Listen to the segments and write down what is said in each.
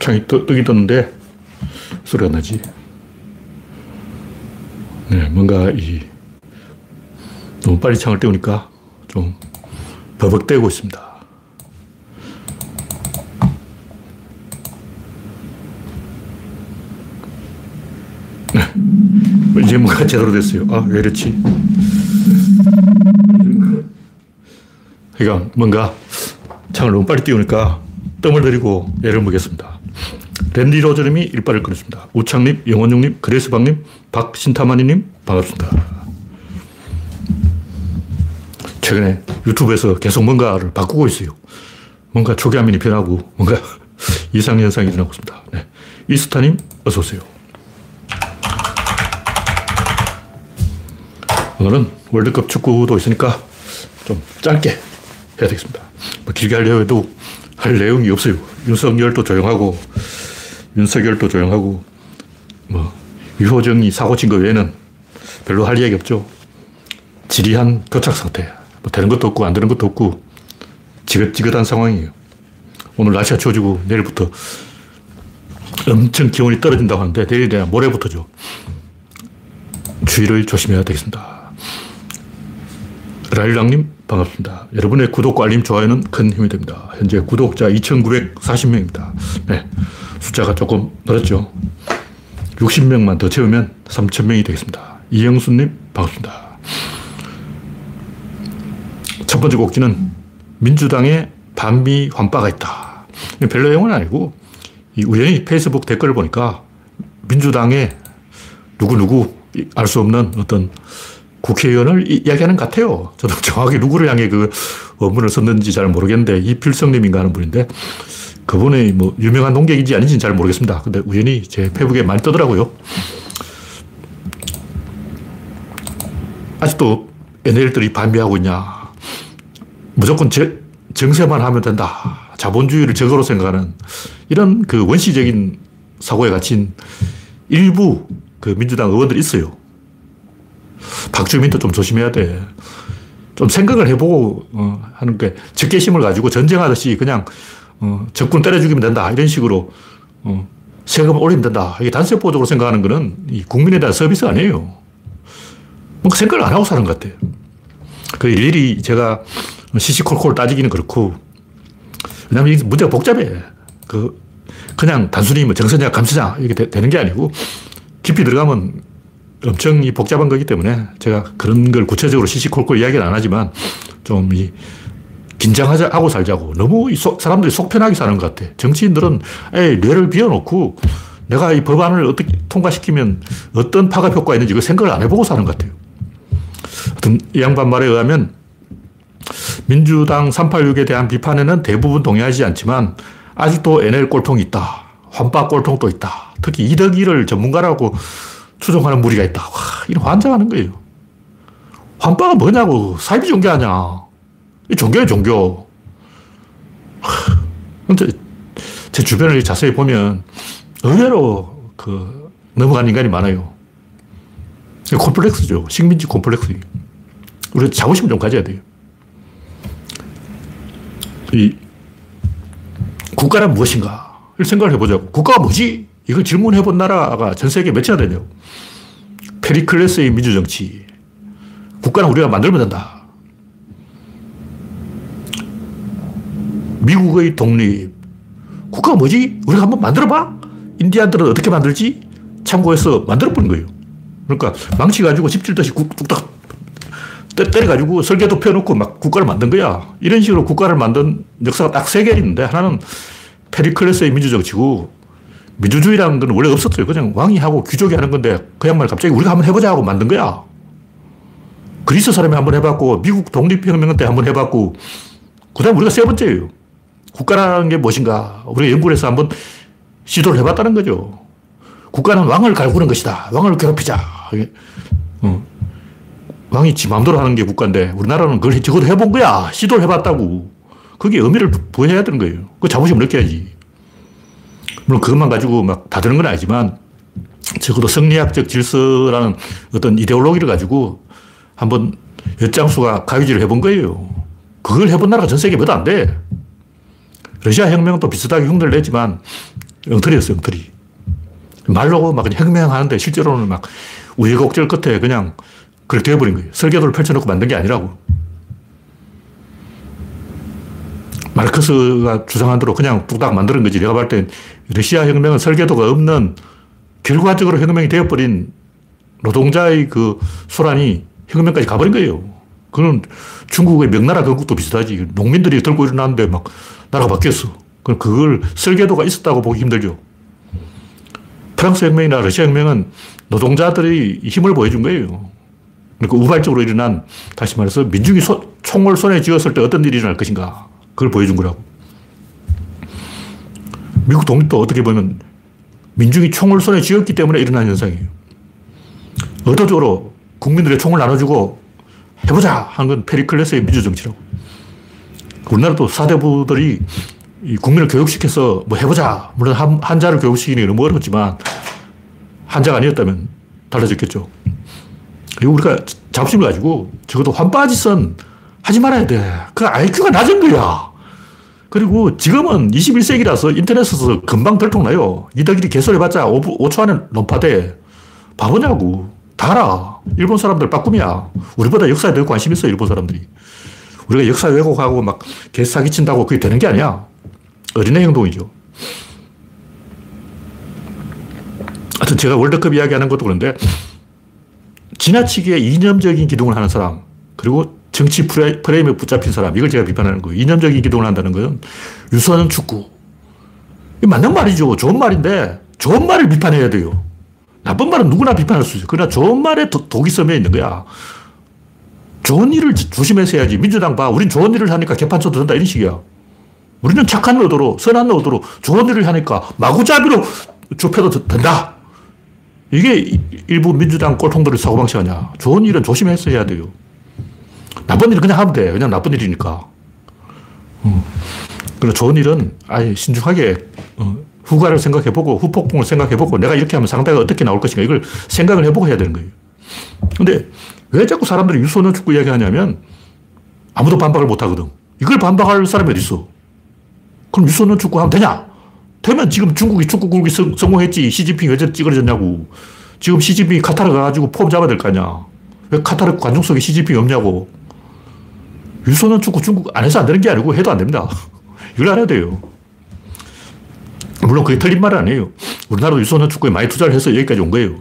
창이 떠, 뜨긴 떴는데 소리가 나지. 네, 뭔가 이 너무 빨리 창을 떼우니까 좀 버벅대고 있습니다. 네, 이제 뭔가 제대로 됐어요. 아, 왜 이렇지? 그러니까 뭔가 창을 너무 빨리 띄우니까 뜸을 들이고 애를 먹겠습니다. 랜디 로저님이 일발을 끊었습니다. 우창님, 영원용님, 그레스방님, 박신타마니님 반갑습니다. 최근에 유튜브에서 계속 뭔가를 바꾸고 있어요. 뭔가 초기화면이 변하고 뭔가 이상현상이 일어나고 있습니다. 네. 이스타님 어서 오세요. 오늘은 월드컵 축구도 있으니까 좀 짧게 해야 되겠습니다. 뭐 길게 하려 해도 할 내용이 없어요. 윤석열도 조용하고 윤석열도 조용하고 뭐 유호정이 사고 친 거 외에는 별로 할 이야기 없죠. 지리한 교착 상태. 뭐 되는 것도 없고 안 되는 것도 없고 지긋지긋한 상황이에요. 오늘 날씨가 추워지고 내일부터 엄청 기온이 떨어진다고 하는데 내일이나 모레부터죠. 주의를 조심해야 되겠습니다. 라일랑님 반갑습니다. 여러분의 구독과 알림, 좋아요는 큰 힘이 됩니다. 현재 구독자 2,940명입니다. 네, 숫자가 조금 늘었죠. 60명만 더 채우면 3,000명이 되겠습니다. 이영수님 반갑습니다. 첫 번째 곡지는 민주당에 반미 환빠가 있다. 별 내용은 아니고 우연히 페이스북 댓글을 보니까 민주당에 누구누구 알 수 없는 어떤 국회의원을 이야기하는 것 같아요. 저도 정확히 누구를 향해 그 원문을 썼는지 잘 모르겠는데 이필성님인가 하는 분인데 그분의 뭐 유명한 농객인지 아닌지는 잘 모르겠습니다. 근데 우연히 제 페북에 많이 뜨더라고요. 아직도 NL들이 반미하고 있냐. 무조건 제, 정세만 하면 된다. 자본주의를 적으로 생각하는 이런 그 원시적인 사고에 갇힌 일부 그 민주당 의원들이 있어요. 박주민도 좀 조심해야 돼. 좀 생각을 해보고 어, 하는 게 적개심을 가지고 전쟁하듯이 그냥 어, 적군 때려 죽이면 된다 이런 식으로 어, 세금을 올리면 된다. 이게 단세포적으로 생각하는 거는 이 국민에 대한 서비스 아니에요. 뭐 생각을 안 하고 사는 것 같아요. 그 일일이 제가 시시콜콜 따지기는 그렇고 왜냐하면 이 문제가 복잡해. 그 그냥 단순히 뭐 정선냐 감시냐 이게 되, 는게 아니고 깊이 들어가면 엄청 이 복잡한 거기 때문에 제가 그런 걸 구체적으로 시시콜콜 이야기는 안 하지만 좀 이 긴장하자 하고 살자고 너무 이 속, 사람들이 속 편하게 사는 것 같아. 정치인들은 에이 뇌를 비워놓고 내가 이 법안을 어떻게 통과시키면 어떤 파급 효과가 있는지 그 생각을 안 해보고 사는 것 같아요. 하여튼 이 양반 말에 의하면 민주당 386에 대한 비판에는 대부분 동의하지 않지만 아직도 NL 꼴통이 있다. 환빠 꼴통도 있다. 특히 이덕이를 전문가라고 추종하는 무리가 있다. 와, 이런 환장하는 거예요. 환빠가 뭐냐고. 사이비 종교 아냐. 이 종교예 종교. 근데 제 주변을 자세히 보면 의외로 그 넘어간 인간이 많아요. 콤플렉스죠. 식민지 콤플렉스. 우리 자부심 좀 가져야 돼요. 이 국가란 무엇인가? 를 생각을 해보자고. 국가가 뭐지? 이걸 질문해 본 나라가 전 세계에 몇이나 되냐고. 페리클레스의 민주정치. 국가는 우리가 만들면 된다. 미국의 독립. 국가가 뭐지? 우리가 한번 만들어봐? 인디안들은 어떻게 만들지? 참고해서 만들어보는 거예요. 그러니까 망치 가지고 집 질듯이 뚝딱 때려가지고 설계도 펴놓고 막 국가를 만든 거야. 이런 식으로 국가를 만든 역사가 딱 세 개 있는데 하나는 페리클레스의 민주정치고 민주주의라는 건 원래 없었어요. 그냥 왕이 하고 귀족이 하는 건데 그 양말 갑자기 우리가 한번 해보자 하고 만든 거야. 그리스 사람이 한번 해봤고 미국 독립혁명 때 한번 해봤고 그 다음 우리가 세 번째예요. 국가라는 게 무엇인가 우리가 연구를 해서 한번 시도를 해봤다는 거죠. 국가는 왕을 갈구는 것이다. 왕을 괴롭히자. 어. 왕이 지 마음대로 하는 게 국가인데 우리나라는 그걸 적어도 해본 거야. 시도를 해봤다고. 그게 의미를 부여해야 되는 거예요. 그 자부심을 느껴야지. 물론 그것만 가지고 막 다 되는 건 아니지만 적어도 성리학적 질서라는 어떤 이데올로기를 가지고 한번 엿장수가 가위질을 해본 거예요. 그걸 해본 나라가 전 세계에 몇안 돼. 러시아 혁명은 또 비슷하게 흉내를 내지만 엉터리였어요, 엉터리. 말로 막 혁명하는데 실제로는 막 우여곡절 끝에 그냥 그렇게 되어버린 거예요. 설계도를 펼쳐놓고 만든 게 아니라고. 마르크스가 주장한 대로 그냥 뚝딱 만드는 거지. 내가 볼 땐 러시아 혁명은 설계도가 없는 결과적으로 혁명이 되어버린 노동자의 그 소란이 혁명까지 가버린 거예요. 그건 중국의 명나라 건국도 비슷하지. 농민들이 들고 일어났는데 막 나라가 바뀌었어. 그럼 그걸 설계도가 있었다고 보기 힘들죠. 프랑스 혁명이나 러시아 혁명은 노동자들이 힘을 보여준 거예요. 그러니까 우발적으로 일어난, 다시 말해서 민중이 소, 총을 손에 쥐었을 때 어떤 일이 일어날 것인가. 그걸 보여준 거라고. 미국 독립도 어떻게 보면 민중이 총을 손에 쥐었기 때문에 일어난 현상이에요. 의도적으로 국민들의 총을 나눠주고 해보자 하는 건 페리클레스의 민주정치라고. 우리나라도 사대부들이 국민을 교육시켜서 뭐 해보자. 물론 한, 한자를 교육시키는 게 너무 어렵지만 한자가 아니었다면 달라졌겠죠. 그리고 우리가 자부심을 가지고 적어도 환빠지선 하지 말아야 돼. 그 IQ가 낮은 거야. 그리고 지금은 21세기라서 인터넷에서 금방 들통나요. 이덕일이 개소리해봤자 5, 5초 안에 논파돼. 바보냐고. 다 알아. 일본 사람들 빠꿈이야. 우리보다 역사에 더 관심 있어, 일본 사람들이. 우리가 역사 왜곡하고 막 개사기 친다고 그게 되는 게 아니야. 어린애 행동이죠. 하여튼 제가 월드컵 이야기하는 것도 그런데 지나치게 이념적인 기동을 하는 사람, 그리고 정치 프레임에 붙잡힌 사람, 이걸 제가 비판하는 거예요. 이념적인 기동을 한다는 건 유소년 축구. 맞는 말이죠. 좋은 말인데, 좋은 말을 비판해야 돼요. 나쁜 말은 누구나 비판할 수 있어요. 그러나 좋은 말에 독이 썸여 있는 거야. 좋은 일을 조심해서 해야지. 민주당 봐. 우린 좋은 일을 하니까 개판 쳐도 된다. 이런 식이야. 우리는 착한 의도로, 선한 의도로 좋은 일을 하니까 마구잡이로 좁혀도 된다. 이게 일부 민주당 꼴통들의 사고방식 아니야. 좋은 일은 조심해서 해야 돼요. 나쁜 일은 그냥 하면 돼. 그냥 나쁜 일이니까. 음. 그래 좋은 일은 아예 신중하게 어, 후과를 생각해보고 후폭풍을 생각해보고 내가 이렇게 하면 상대가 어떻게 나올 것인가 이걸 생각을 해보고 해야 되는 거예요. 근데 왜 자꾸 사람들이 유소년 축구 이야기하냐면 아무도 반박을 못 하거든. 이걸 반박할 사람이 어디 있어? 그럼 유소년 축구 하면 되냐? 되면 지금 중국이 축구국이 성공했지. 시진핑 왜 찌그러졌냐고. 지금 시진핑이 카타르 가가지고 폼 잡아야 될 거 아니야. 왜 카타르 관중 속에 시진핑이 없냐고. 유소년 축구 중국 안에서 안 되는 게 아니고 해도 안 됩니다. 이걸 알아야 돼요. 물론 그게 틀린 말은 아니에요. 우리나라도 유소년 축구에 많이 투자를 해서 여기까지 온 거예요.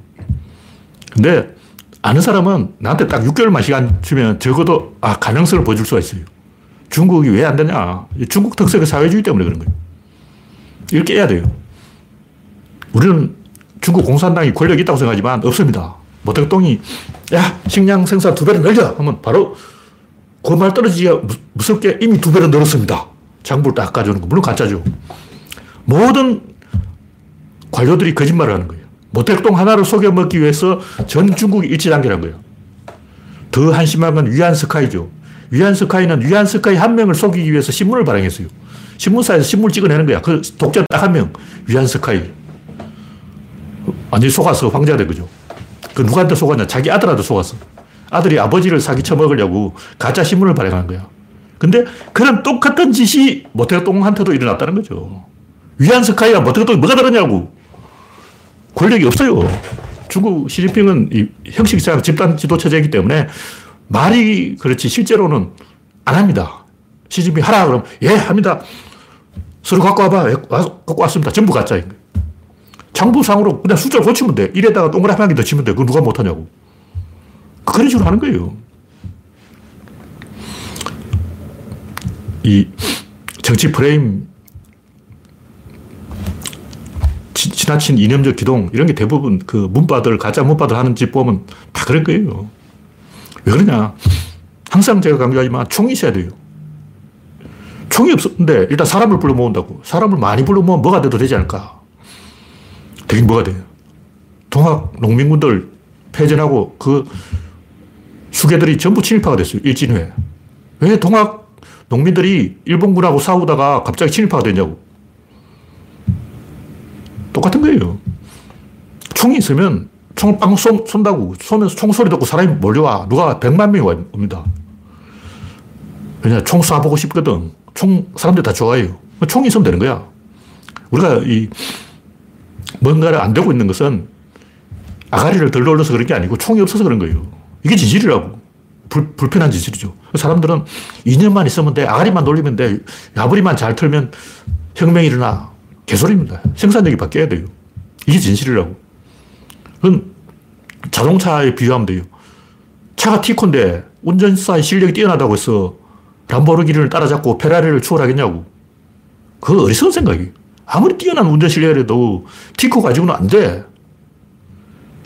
근데 아는 사람은 나한테 딱 6개월만 시간 주면 적어도 아, 가능성을 보여줄 수가 있어요. 중국이 왜 안 되냐. 중국 특색의 사회주의 때문에 그런 거예요. 이렇게 해야 돼요. 우리는 중국 공산당이 권력이 있다고 생각하지만 없습니다. 모택동이 야 식량 생산 두 배를 늘려 하면 바로 그 말 떨어지기가 무섭게 이미 두 배를 늘었습니다. 장부를 딱 가져오는 거. 물론 가짜죠. 모든 관료들이 거짓말을 하는 거예요. 모택동 하나를 속여 먹기 위해서 전 중국이 일치단계란 거예요. 더 한심한 건 위안 스카이죠. 위안 스카이는 위안 스카이 한 명을 속이기 위해서 신문을 발행했어요. 신문사에서 신문 찍어내는 거야. 그 독자 딱 한 명. 위안 스카이. 완전히 속아서 황제가 된 거죠. 그 누구한테 속았냐? 자기 아들한테 속았어. 아들이 아버지를 사기쳐 먹으려고 가짜 신문을 발행한 거야. 근데 그런 똑같은 짓이 모택동한테도 일어났다는 거죠. 위안 스카이가 모택동이 뭐가 다르냐고. 권력이 없어요. 중국 시진핑은 이 형식상 집단 지도 체제이기 때문에 말이 그렇지 실제로는 안 합니다. 시진핑 하라 그러면 예 합니다. 서류 갖고 와봐. 예, 갖고 왔습니다. 전부 가짜인. 장부상으로 그냥 숫자를 고치면 돼. 이에다가 동그라미 한개더 치면 돼. 그거 누가 못하냐고. 그런 식으로 하는 거예요. 이 정치 프레임, 지, 지나친 이념적 기동, 이런 게 대부분 그 문바들, 가짜 문바들 하는 집 보면 다 그런 거예요. 왜 그러냐. 항상 제가 강조하지만 총이 있어야 돼요. 총이 없었는데 일단 사람을 불러 모은다고. 사람을 많이 불러 모으면 뭐가 돼도 되지 않을까. 되긴 뭐가 돼요. 동학 농민군들 패전하고 그 수계들이 전부 친일파가 됐어요. 일진 후에. 왜 동학 농민들이 일본군하고 싸우다가 갑자기 친일파가 됐냐고. 똑같은 거예요. 총이 있으면 총을 빵 쏜, 쏜다고. 쏘면서 총소리 듣고 사람이 몰려와. 누가 100만 명이 옵니다. 왜냐, 총 쏴보고 싶거든. 총, 사람들 다 좋아해요. 총이 있으면 되는 거야. 우리가 이 뭔가를 안 되고 있는 것은 아가리를 덜 올려서 그런 게 아니고 총이 없어서 그런 거예요. 이게 진실이라고. 불, 불편한 진실이죠. 사람들은 2년만 있으면 돼. 아가리만 돌리면 돼. 야부리만 잘 털면 혁명이 일어나. 개소리입니다. 생산력이 바뀌어야 돼요. 이게 진실이라고. 그건 자동차에 비유하면 돼요. 차가 티콘데 운전사의 실력이 뛰어나다고 해서 람보르기니를 따라잡고 페라리를 추월하겠냐고. 그거 어리석은 생각이에요. 아무리 뛰어난 운전 실력이라도 티코 가지고는 안 돼.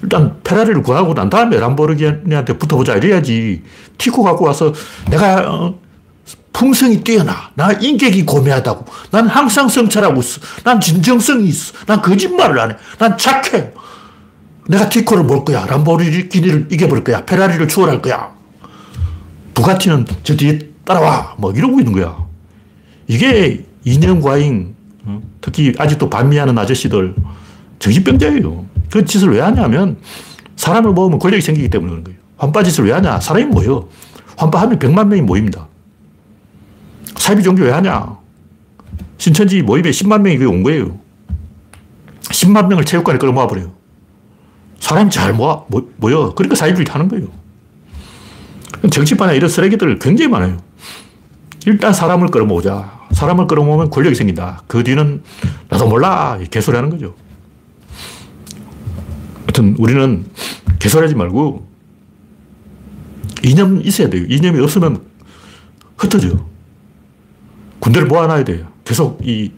일단 페라리를 구하고 난 다음에 람보르기니한테 붙어보자 이래야지. 티코 갖고 와서 내가 어, 품성이 뛰어나. 나 인격이 고매하다고. 난 항상 성찰하고 있어. 난 진정성이 있어. 난 거짓말을 안 해. 난 착해. 내가 티코를 몰 거야. 람보르기니를 이겨버릴 거야. 페라리를 추월할 거야. 부가티는 저 뒤에 따라와. 뭐 이러고 있는 거야. 이게 어? 특히 아직도 반미하는 아저씨들 정신병자예요. 그 짓을 왜 하냐면 사람을 모으면 권력이 생기기 때문에 그런 거예요. 환빠 짓을 왜 하냐? 사람이 모여. 환빠하면 100만 명이 모입니다. 사이비 종교 왜 하냐? 신천지 모임에 10만 명이 온 거예요. 10만 명을 체육관에 끌어모아버려요. 사람이 잘 모아, 모여. 그러니까 사이비를 하는 거예요. 정치판에 이런 쓰레기들 굉장히 많아요. 일단 사람을 끌어모으자. 사람을 끌어모으면 권력이 생긴다. 그 뒤는 나도 몰라. 개소리 하는 거죠. 하여튼 우리는 개소리 하지 말고 이념 있어야 돼요. 이념이 없으면 흩어져. 군대를 모아놔야 돼요. 계속 이,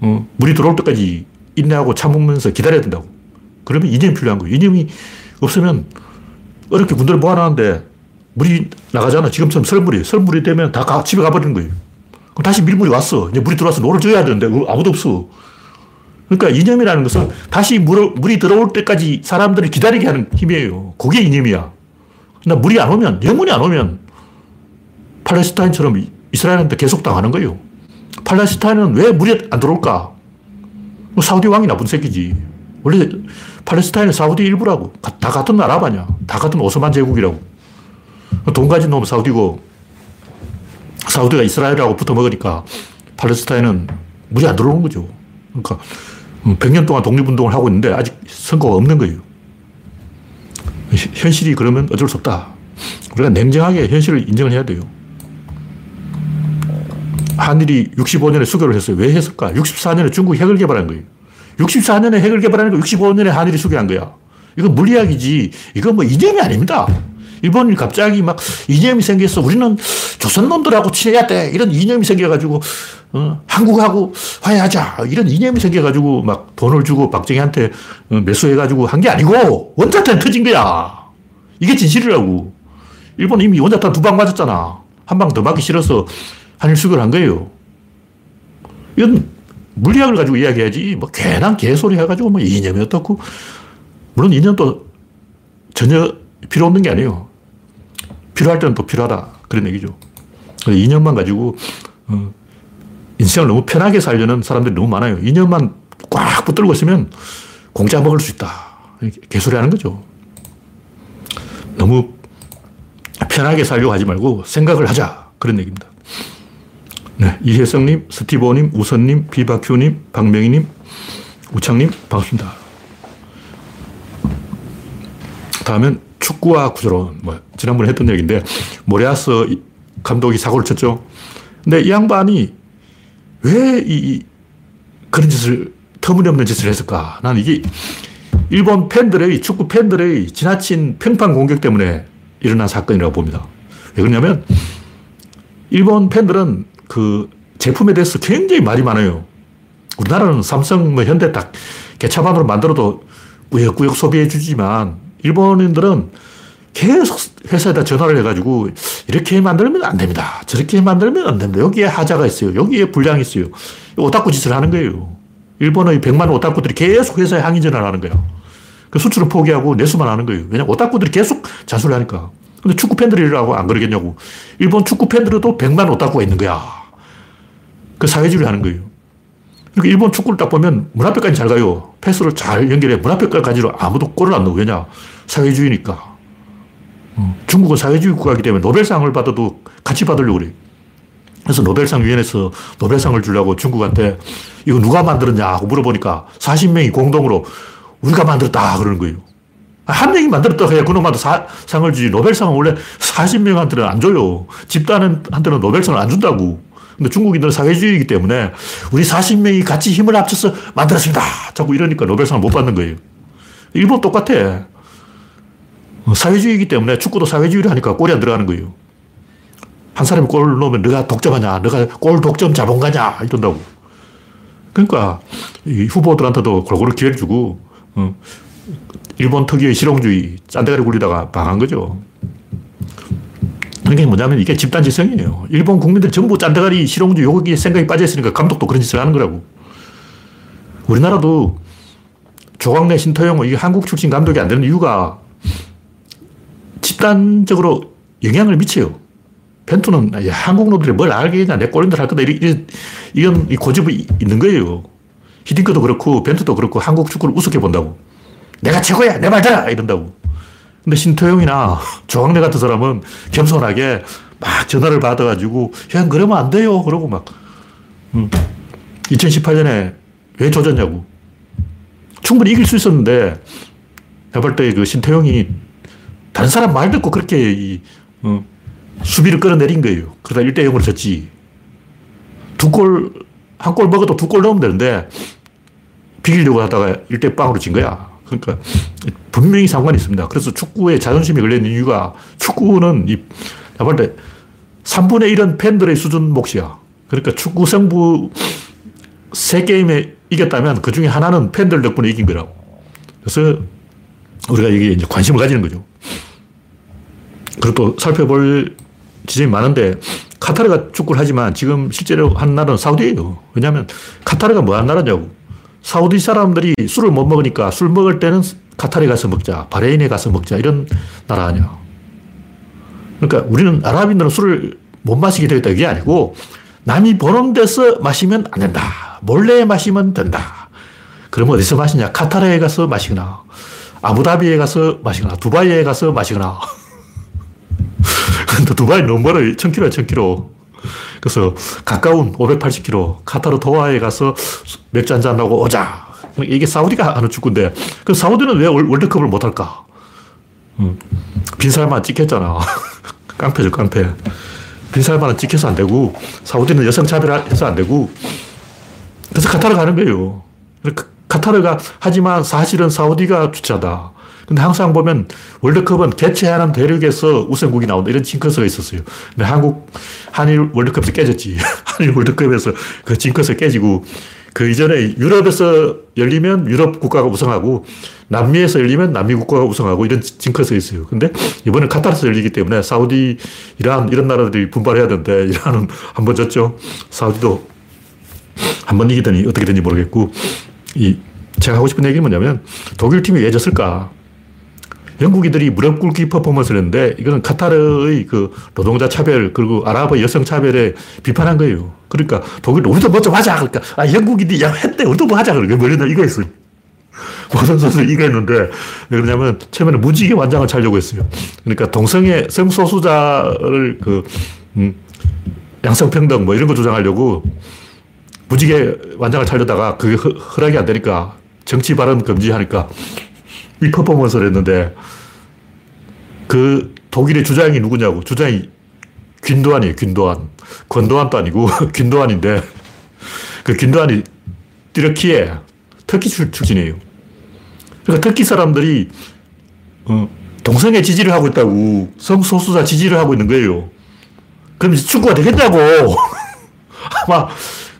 어, 물이 들어올 때까지 인내하고 참으면서 기다려야 된다고. 그러면 이념이 필요한 거예요. 이념이 없으면 어렵게 군대를 모아놨는데 물이 나가잖아. 지금처럼 설물이. 설물이 되면 다 가, 집에 가버리는 거예요. 그럼 다시 밀물이 왔어. 이제 물이 들어와서 노를 져야 되는데 아무도 없어. 그러니까 이념이라는 것은 다시 물, 물이 들어올 때까지 사람들을 기다리게 하는 힘이에요. 그게 이념이야. 근데 물이 안 오면, 영문이 안 오면 팔레스타인처럼 이스라엘한테 계속 당하는 거예요. 팔레스타인은 왜 물이 안 들어올까? 뭐 사우디 왕이 나쁜 새끼지. 원래 팔레스타인은 사우디 일부라고. 다 같은 나라 아니야. 다 같은 오스만 제국이라고. 돈 가진 놈은 사우디고, 사우디가 이스라엘하고 붙어 먹으니까 팔레스타인은 물이 안 들어오는 거죠. 그러니까 100년 음, 동안 독립운동을 하고 있는데 아직 선거가 없는 거예요. 현실이 그러면 어쩔 수 없다. 우리가 냉정하게 현실을 인정을 해야 돼요. 한일이 65년에 수교를 했어요. 왜 했을까? 64년에 중국이 핵을 개발한 거예요. 64년에 핵을 개발하니까 65년에 한일이 수교한 거야. 이건 물리학이지. 이건 뭐 이념이 아닙니다. 일본이 갑자기 막 이념이 생겼어. 우리는 조선놈들하고 친해야 돼. 이런 이념이 생겨가지고, 어, 한국하고 화해하자. 이런 이념이 생겨가지고 막 돈을 주고 박정희한테 어, 매수해가지고 한 게 아니고 원자탄 터진 거야. 이게 진실이라고. 일본 이미 원자탄 두 방 맞았잖아. 한 방 더 맞기 싫어서 한일 수교를 한 거예요. 이건 물리학을 가지고 이야기해야지. 뭐 괜한 개소리 해가지고 뭐 이념이 어떻고. 물론 이념도 전혀 필요 없는 게 아니에요. 필요할 때는 또 필요하다. 그런 얘기죠. 2년만 가지고, 어, 인생을 너무 편하게 살려는 사람들이 너무 많아요. 2년만 꽉 붙들고 있으면 공짜 먹을 수 있다. 개소리 하는 거죠. 너무 편하게 살려고 하지 말고 생각을 하자. 그런 얘기입니다. 네. 이혜성님, 스티브님, 우선님, 비바큐님, 박명희님, 우창님, 반갑습니다. 다음은 축구와 구조론. 뭐, 지난번에 했던 얘기인데, 모레아스 감독이 사고를 쳤죠. 근데 이 양반이 왜 이, 그런 짓을, 터무니없는 짓을 했을까? 난 이게 일본 팬들의, 축구 팬들의 지나친 평판 공격 때문에 일어난 사건이라고 봅니다. 왜 그러냐면, 일본 팬들은 그 제품에 대해서 굉장히 말이 많아요. 우리나라는 삼성, 뭐 현대 딱 개차반으로 만들어도 꾸역꾸역 소비해 주지만, 일본인들은 계속 회사에다 전화를 해가지고 이렇게 만들면 안 됩니다. 저렇게 만들면 안 됩니다. 여기에 하자가 있어요. 여기에 불량이 있어요. 오타쿠 짓을 하는 거예요. 일본의 100만 오타쿠들이 계속 회사에 항의 전화를 하는 거예요. 그 수출을 포기하고 내수만 하는 거예요. 왜냐면 오타쿠들이 계속 자수를 하니까. 근데 축구 팬들이라고 안 그러겠냐고. 일본 축구 팬들에도 100만 오타쿠가 있는 거야. 그 사회주의를 하는 거예요. 그러니까 일본 축구를 딱 보면 문 앞에까지 잘 가요. 패스를 잘 연결해. 문 앞에까지 로 아무도 골을 안 넣어. 왜냐? 사회주의니까. 어, 중국은 사회주의 국가이기 때문에 노벨상을 받아도 같이 받으려고 그래. 그래서 노벨상 위원회에서 노벨상을 주려고 중국한테 이거 누가 만들었냐고 물어보니까 40명이 공동으로 우리가 만들었다 그러는 거예요. 한 명이 만들었다 해야 그놈한테 사, 상을 주지. 노벨상은 원래 40명한테는 안 줘요. 집단한테는 노벨상을 안 준다고. 근데 중국인들은 사회주의이기 때문에 우리 40명이 같이 힘을 합쳐서 만들었습니다. 자꾸 이러니까 노벨상을 못 받는 거예요. 일본 똑같아. 어, 사회주의이기 때문에 축구도 사회주의를 하니까 골이 안 들어가는 거예요. 한 사람이 골 넣으면 너가 독점하냐, 너가 골 독점 자본가냐, 이런다고. 그러니까 이 후보들한테도 골고루 기회를 주고, 어, 일본 특유의 실용주의, 짠대가리 굴리다가 망한 거죠. 그게 뭐냐면 이게 집단지성이에요. 일본 국민들 전부 짠대가리 실용주의 여기 생각이 빠져있으니까 감독도 그런 짓을 하는 거라고. 우리나라도 조광래, 신토영, 이게 한국 출신 감독이 안 되는 이유가 집단적으로 영향을 미쳐요. 펜투는 야, 한국 놈들이 뭘 알겠냐, 내 꼴인들 할 거다. 이런, 이런 고집이 있는 거예요. 히딩크도 그렇고, 벤투도 그렇고, 한국 축구를 우습게 본다고. 내가 최고야! 내말 들어! 이런다고. 근데 신토영이나 조광래 같은 사람은 겸손하게 막 전화를 받아가지고, 형, 그러면 안 돼요. 그러고 막, 음. 2018년에 왜 조졌냐고. 충분히 이길 수 있었는데, 내가 볼때 그 신태용이 다른 사람 말 듣고 그렇게 이, 어, 수비를 끌어내린 거예요. 그러다 1대 0으로 졌지. 두 골, 한 골 먹어도 두 골 넣으면 되는데, 비기려고 하다가 1대 빵으로 진 거야. 그러니까 분명히 상관이 있습니다. 그래서 축구에 자존심이 걸리는 이유가 축구는 이, 내가 볼때 3분의 1은 팬들의 수준 몫이야. 그러니까 축구 승부 세 게임에 이겼다면 그 중에 하나는 팬들 덕분에 이긴 거라고. 그래서 우리가 이게 이제 관심을 가지는 거죠. 그리고 또 살펴볼 지점이 많은데 카타르가 축구를 하지만 지금 실제로 한 나라는 사우디예요. 왜냐하면 카타르가 뭐 하는 나라냐고. 사우디 사람들이 술을 못 먹으니까 술 먹을 때는 카타르에 가서 먹자, 바레인에 가서 먹자 이런 나라 아니야. 그러니까 우리는 아랍인들은 술을 못 마시게 되겠다 이게 아니고 남이 보는 데서 마시면 안 된다. 몰래 마시면 된다. 그럼 어디서 마시냐? 카타르에 가서 마시거나 아부다비에 가서 마시거나 두바이에 가서 마시거나 근데 두바이 너무 멀어요. 1000km, 1000km. 그래서 가까운 580km 카타르 도하에 가서 맥주 한잔 하고 오자. 이게 사우디가 하는 축구인데, 그 사우디는 왜 월드컵을 못 할까? 음, 빈살만 찍혔잖아. 깡패죠, 깡패. 빈살만은 찍혀서 안 되고, 사우디는 여성 차별해서 안 되고, 그래서 카타르 가는 거예요. 카타르가 하지만 사실은 사우디가 주차다. 근데 항상 보면 월드컵은 개최하는 대륙에서 우승국이 나온다. 이런 징크스가 있었어요. 근데 한국, 한일 월드컵에서 깨졌지. 한일 월드컵에서 그 징크스가 깨지고 그 이전에 유럽에서 열리면 유럽 국가가 우승하고 남미에서 열리면 남미 국가가 우승하고 이런 징크스가 있어요. 근데 이번에 카타르에서 열리기 때문에 사우디, 이란 이런 나라들이 분발해야 되는데 이란은 한 번 졌죠. 사우디도 한 번 이기더니 어떻게 된지 모르겠고 이 제가 하고 싶은 얘기는 뭐냐면 독일 팀이 왜 졌을까? 영국인들이 무릎 꿇기 퍼포먼스를 했는데 이거는 카타르의 그 노동자 차별 그리고 아랍의 여성 차별에 비판한 거예요. 그러니까 독일 우리도 뭐 좀 하자. 그러니까 아 영국인이 야 했대 우리도 뭐 하자. 그러니까 뭐냐 이거 했어요. 모든 선수 이거 했는데 왜 그러냐면 처음에는 무지개 완장을 차려고 했어요. 그러니까 동성애 성소수자를 그 음, 양성평등 뭐 이런 거 주장하려고 무지개 완장을 차려다가 그게 허락이 안 되니까 정치 발언 금지하니까 이 퍼포먼스를 했는데 그 독일의 주장이 누구냐고. 주장이 균도안이에요, 균도안. 권도안도 아니고 균도안인데 그 균도안이 띠르키에 터키 출신이에요. 그러니까 터키 사람들이 어, 동성애 지지를 하고 있다고 성소수자 지지를 하고 있는 거예요. 그럼 축구가 되겠냐고. 아마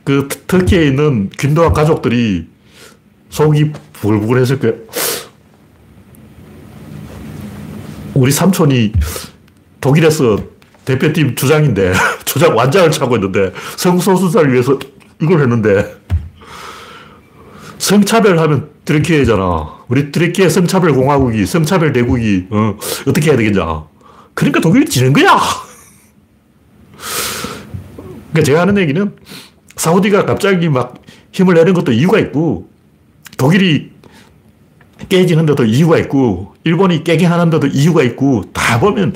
그 터키에 있는 균도안 가족들이 속이 부글부글 했을 거예요. 우리 삼촌이 독일에서 대표팀 주장인데, 주장 완장을 차고 있는데, 성소수자를 위해서 이걸 했는데, 성차별 하면 드레키에잖아. 우리 드레키에 성차별 공화국이, 성차별 대국이, 어, 어떻게 해야 되겠냐. 그러니까 독일이 지는 거야. 그러니까 제가 하는 얘기는 사우디가 갑자기 막 힘을 내는 것도 이유가 있고, 독일이 깨지는 데도 이유가 있고, 일본이 깨게 하는 데도 이유가 있고, 다 보면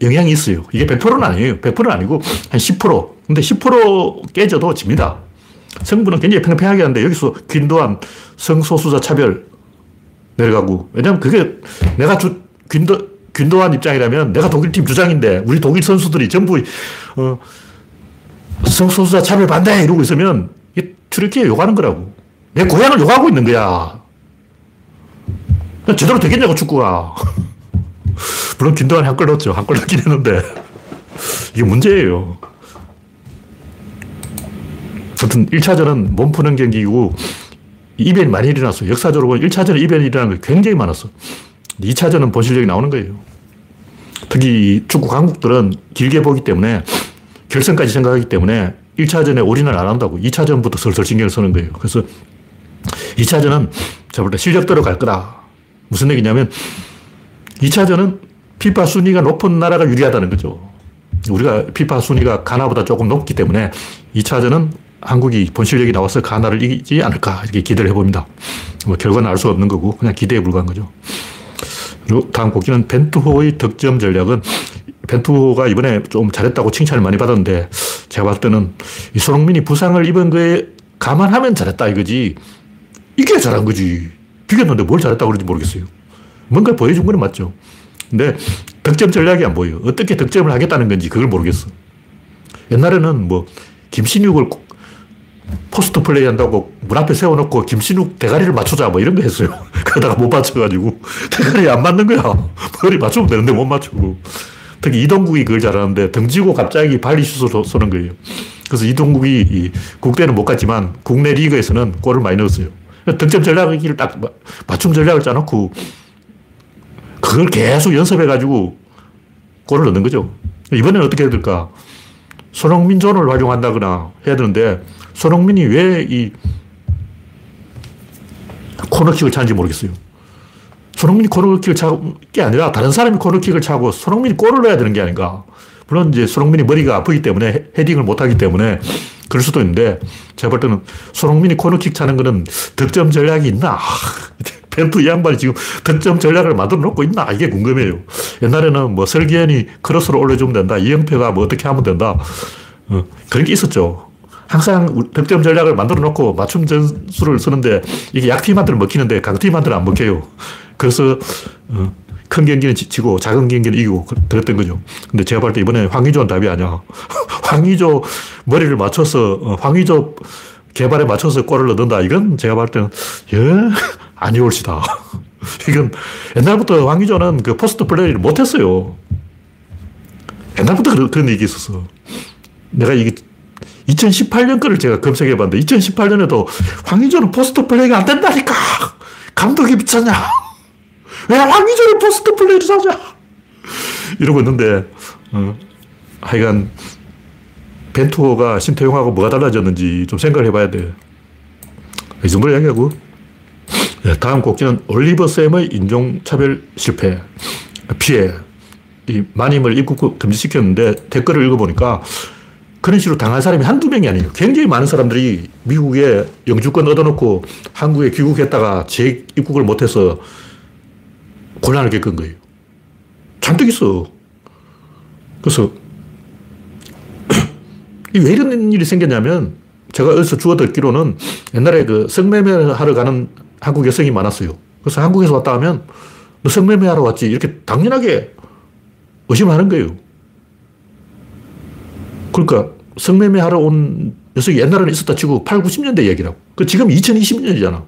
영향이 있어요. 이게 100%는 아니에요. 100%는 아니고 한 10%. 근데 10% 깨져도 집니다. 성분은 굉장히 평평하게 하는데 여기서 균도한 성소수자 차별 내려가고. 왜냐면 그게 내가 주, 균도, 균도한 입장이라면 내가 독일팀 주장인데 우리 독일 선수들이 전부 어, 성소수자 차별 반대 이러고 있으면 이게 튀르키예 욕하는 거라고. 내 고향을 욕하고 있는 거야. 제대로 되겠냐고 축구가. 물론 김도환이 한 골 넣었죠. 한 골 넣긴 했는데. 이게 문제예요. 하여튼 1차전은 몸 푸는 경기이고 이변이 많이 일어났어요. 역사적으로 보면 1차전에 이변이 일어나는 게 굉장히 많았어. 2차전은 본 실력이 나오는 거예요. 특히 축구 강국들은 길게 보기 때문에 결승까지 생각하기 때문에 1차전에 올인을 안 한다고 2차전부터 슬슬 신경을 쓰는 거예요. 그래서 2차전은 제가 볼때 실력대로 갈 거다. 무슨 얘기냐면 2차전은 피파 순위가 높은 나라가 유리하다는 거죠. 우리가 피파 순위가 가나보다 조금 높기 때문에 2차전은 한국이 본 실력이 나와서 가나를 이기지 않을까 이렇게 기대를 해봅니다. 뭐 결과는 알 수 없는 거고 그냥 기대에 불과한 거죠. 그리고 다음 곡기는 벤투호의 득점 전략은 벤투호가 이번에 좀 잘했다고 칭찬을 많이 받았는데 제가 봤을 때는 이 손흥민이 부상을 입은 거에 감안하면 잘했다 이거지 이게 잘한 거지 비겼는데 뭘 잘했다고 그런지 모르겠어요. 뭔가 보여준 건 맞죠. 근데 득점 전략이 안 보여요. 어떻게 득점을 하겠다는 건지 그걸 모르겠어. 옛날에는 뭐 김신욱을 포스트 플레이 한다고 문 앞에 세워놓고 김신욱 대가리를 맞추자 뭐 이런 거 했어요. 그러다가 못 맞춰가지고 대가리 안 맞는 거야. 머리 맞추면 되는데 못 맞추고. 특히 이동국이 그걸 잘하는데 던지고 갑자기 발리 슛을 쏘는 거예요. 그래서 이동국이 국대는 못 갔지만 국내 리그에서는 골을 많이 넣었어요. 득점 전략을 딱 맞춤 전략을 짜놓고 그걸 계속 연습해가지고 골을 넣는 거죠. 이번에는 어떻게 해야 될까? 손흥민 존을 활용한다거나 해야 되는데 손흥민이 왜 이 코너킥을 차는지 모르겠어요. 손흥민이 코너킥을 차는 게 아니라 다른 사람이 코너킥을 차고 손흥민이 골을 넣어야 되는 게 아닌가. 물론 이제 손흥민이 머리가 아프기 때문에 헤딩을 못하기 때문에 그럴 수도 있는데 제가 볼 때는 손흥민이 코너킥 차는 거는 득점 전략이 있나? 벤투 이 양반이 지금 득점 전략을 만들어 놓고 있나? 이게 궁금해요. 옛날에는 뭐 설기현이 크로스로 올려주면 된다. 이영표가 뭐 어떻게 하면 된다. 어, 그런 게 있었죠. 항상 득점 전략을 만들어 놓고 맞춤 전술을 쓰는데 이게 약팀한테는 먹히는데 강팀한테는 안 먹혀요. 그래서 어, 큰 경기는 지치고 작은 경기는 이기고 그랬던 거죠. 근데 제가 볼때 이번에 황의조는 답이 아니야. 황의조 머리를 맞춰서 어, 황의조 개발에 맞춰서 골을 넣는다. 이건 제가 볼 때는 예 아니 올시다. 이건 옛날부터 황의조는 그 포스트 플레이를 못했어요. 옛날부터 그런, 그런 얘기 있었어. 내가 이게 2018년 거를 제가 검색해 봤는데 2018년에도 황의조는 포스트 플레이가 안 된다니까 감독이 미쳤냐 왜 황의조는 포스트 플레이를 사냐 이러고 있는데 어, 하여간 벤투호가 신태용하고 뭐가 달라졌는지 좀 생각을 해봐야 돼. 이 정도 이야기하고 네, 다음 꼭지는 올리버 쌤의 인종차별 실패 피해 이 마님을 입국 금지시켰는데 댓글을 읽어보니까 그런 식으로 당한 사람이 한두 명이 아니에요. 굉장히 많은 사람들이 미국에 영주권 얻어놓고 한국에 귀국했다가 재입국을 못해서 곤란을 겪은 거예요. 잔뜩 있어. 그래서 왜 이런 일이 생겼냐면 제가 어디서 주워 듣기로는 옛날에 그 성매매 하러 가는 한국 여성이 많았어요. 그래서 한국에서 왔다 하면 너 성매매 하러 왔지. 이렇게 당연하게 의심하는 거예요. 그러니까 성매매 하러 온 녀석이 옛날에는 있었다 치고 8, 90년대 얘기라고. 그 지금 2020년이잖아.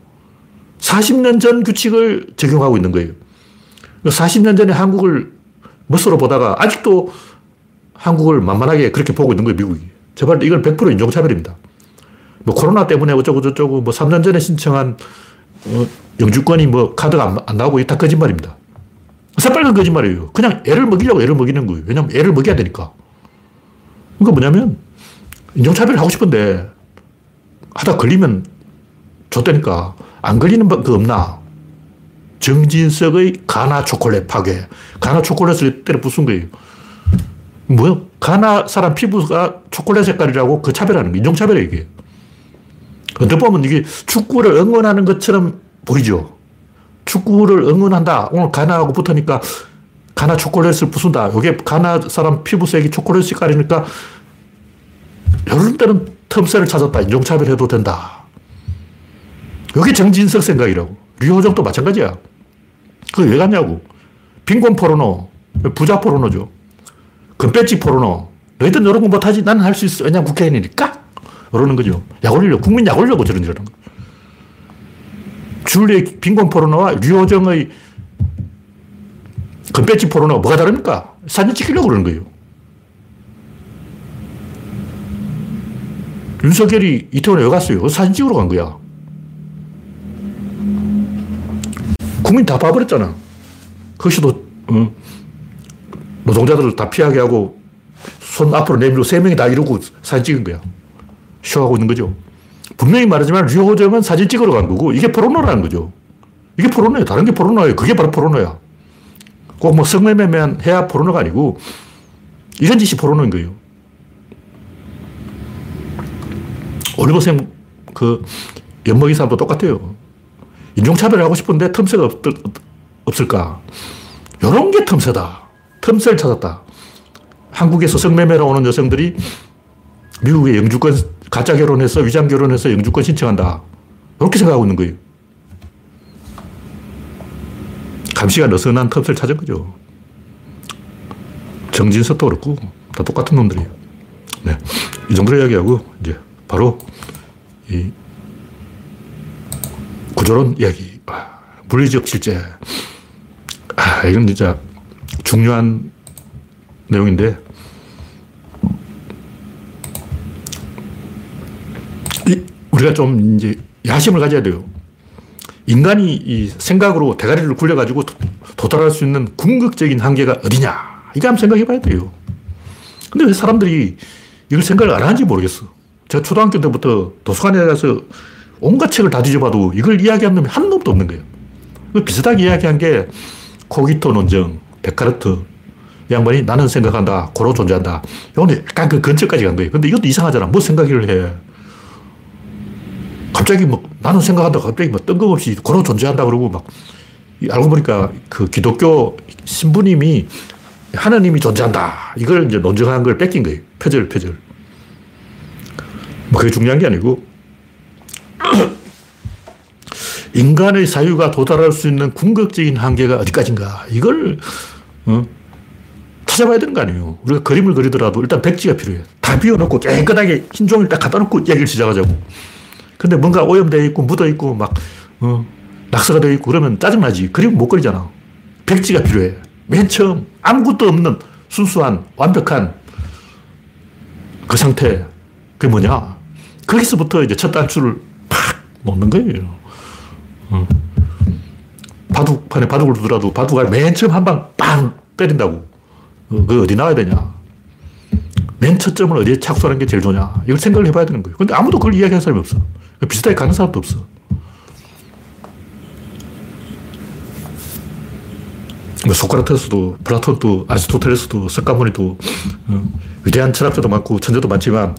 40년 전 규칙을 적용하고 있는 거예요. 40년 전에 한국을 멋으로 보다가 아직도 한국을 만만하게 그렇게 보고 있는 거예요, 미국이. 제발 이건 100% 인종차별입니다. 뭐 코로나 때문에 어쩌고 저쩌고 뭐 3년 전에 신청한 어, 영주권이 뭐 카드가 안, 안 나오고 다 거짓말입니다. 새빨간 거짓말이에요. 그냥 애를 먹이려고 애를 먹이는 거예요. 왜냐면 애를 먹여야 되니까. 그러니까 뭐냐면 인종차별을 하고 싶은데 하다 걸리면 좋다니까. 안 걸리는 그 없나? 정진석의 가나 초콜릿 파괴. 가나 초콜릿을 때려 부순 거예요. 뭐야? 가나 사람 피부가 초콜릿 색깔이라고 그 차별하는 거. 인종차별이에요, 이게. 어떻게 보면 이게 축구를 응원하는 것처럼 보이죠. 축구를 응원한다. 오늘 가나하고 붙으니까 가나 초콜릿을 부순다. 이게 가나 사람 피부색이 초콜릿 색깔이니까 이런 때는 틈새를 찾았다. 인종차별해도 된다. 이게 정진석 생각이라고. 류호정도 마찬가지야. 그거 왜 갔냐고. 빈곤 포르노, 부자 포르노죠. 금배지 포르노. 너희들 거 못하지? 나는 할 수 있어. 왜냐면 국회의원이니까. 이러는 거죠. 약 올리려고. 국민 약 올려고 저런 저런 거. 줄리의 빈곤 포르노와 류호정의 금배지 포르노가 뭐가 다릅니까? 사진 찍히려고 그러는 거예요. 윤석열이 이태원에 왜 갔어요? 사진 찍으러 간 거야. 국민 다 봐버렸잖아. 거기서도, 어, 노동자들을 다 피하게 하고 손 앞으로 내밀고 세 명이 다 이러고 사진 찍은 거야. 쇼하고 있는 거죠. 분명히 말하지만 류호정은 사진 찍으러 간 거고 이게 포르노라는 거죠. 이게 포르노예요. 다른 게 포르노예요. 그게 바로 포르노야. 꼭 뭐 성매매만 해야 포르노가 아니고 이런 짓이 포르노인 거예요. 올리버쌤 그 엿먹이 사람도 똑같아요. 인종차별을 하고 싶은데 틈새가 없, 없을까? 요런 게 틈새다. 틈새를 찾았다. 한국에서 성매매로 오는 여성들이 미국의 영주권 가짜 결혼해서 위장 결혼해서 영주권 신청한다. 이렇게 생각하고 있는 거예요. 감시가 느슨한 틈새를 찾은 거죠. 정진석도 그렇고 다 똑같은 놈들이에요. 네. 이 정도로 이야기하고 이제 바로 이 구조론 이야기. 아, 물리적 실제. 아, 이건 진짜 중요한 내용인데 우리가 좀 이제 야심을 가져야 돼요. 인간이 이 생각으로 대가리를 굴려가지고 도달할 수 있는 궁극적인 한계가 어디냐. 이거 한번 생각해 봐야 돼요. 근데 왜 사람들이 이걸 생각을 안 하는지 모르겠어. 제가 초등학교 때부터 도서관에 가서 온갖 책을 다 뒤져봐도 이걸 이야기한 놈이 한 놈도 없는 거예요. 그 비슷하게 이야기한 게 코기토 논정, 데카르트. 양반이 나는 생각한다, 고로 존재한다. 이건 약간 그 근처까지 간 거예요. 근데 이것도 이상하잖아. 뭐 생각을 해. 갑자기 뭐 나는 생각한다 갑자기 뭐 뜬금없이 고로 존재한다 그러고 막 알고 보니까 그 기독교 신부님이 하나님이 존재한다. 이걸 이제 논증한 걸 뺏긴 거예요. 표절, 표절. 뭐 그게 중요한 게 아니고 인간의 사유가 도달할 수 있는 궁극적인 한계가 어디까지인가. 이걸 어? 찾아봐야 되는 거 아니에요. 우리가 그림을 그리더라도 일단 백지가 필요해요. 다 비워놓고 깨끗하게 흰 종이를 딱 갖다 놓고 얘기를 시작하자고. 근데 뭔가 오염되어 있고 묻어 있고 막 어, 낙서가 되어 있고 그러면 짜증나지. 그림 못 그리잖아. 백지가 필요해. 맨 처음 아무것도 없는 순수한 완벽한 그 상태. 그게 뭐냐? 거기서부터 이제 첫 단추를 팍 놓는 거예요. 어. 바둑판에 바둑을 두더라도 바둑알 맨 처음 한 방 빵 때린다고. 어, 그 어디 나와야 되냐? 맨첫 점을 어디에 착수하는 게 제일 좋냐? 이걸 생각을 해봐야 되는 거예요. 근데 아무도 그걸 이야기하는 사람이 없어. 비슷하게 가는 사람도 없어. 뭐 소크라테스도 플라톤도 아리스토텔레스도 석가모니도 어, 위대한 철학자도 많고 천재도 많지만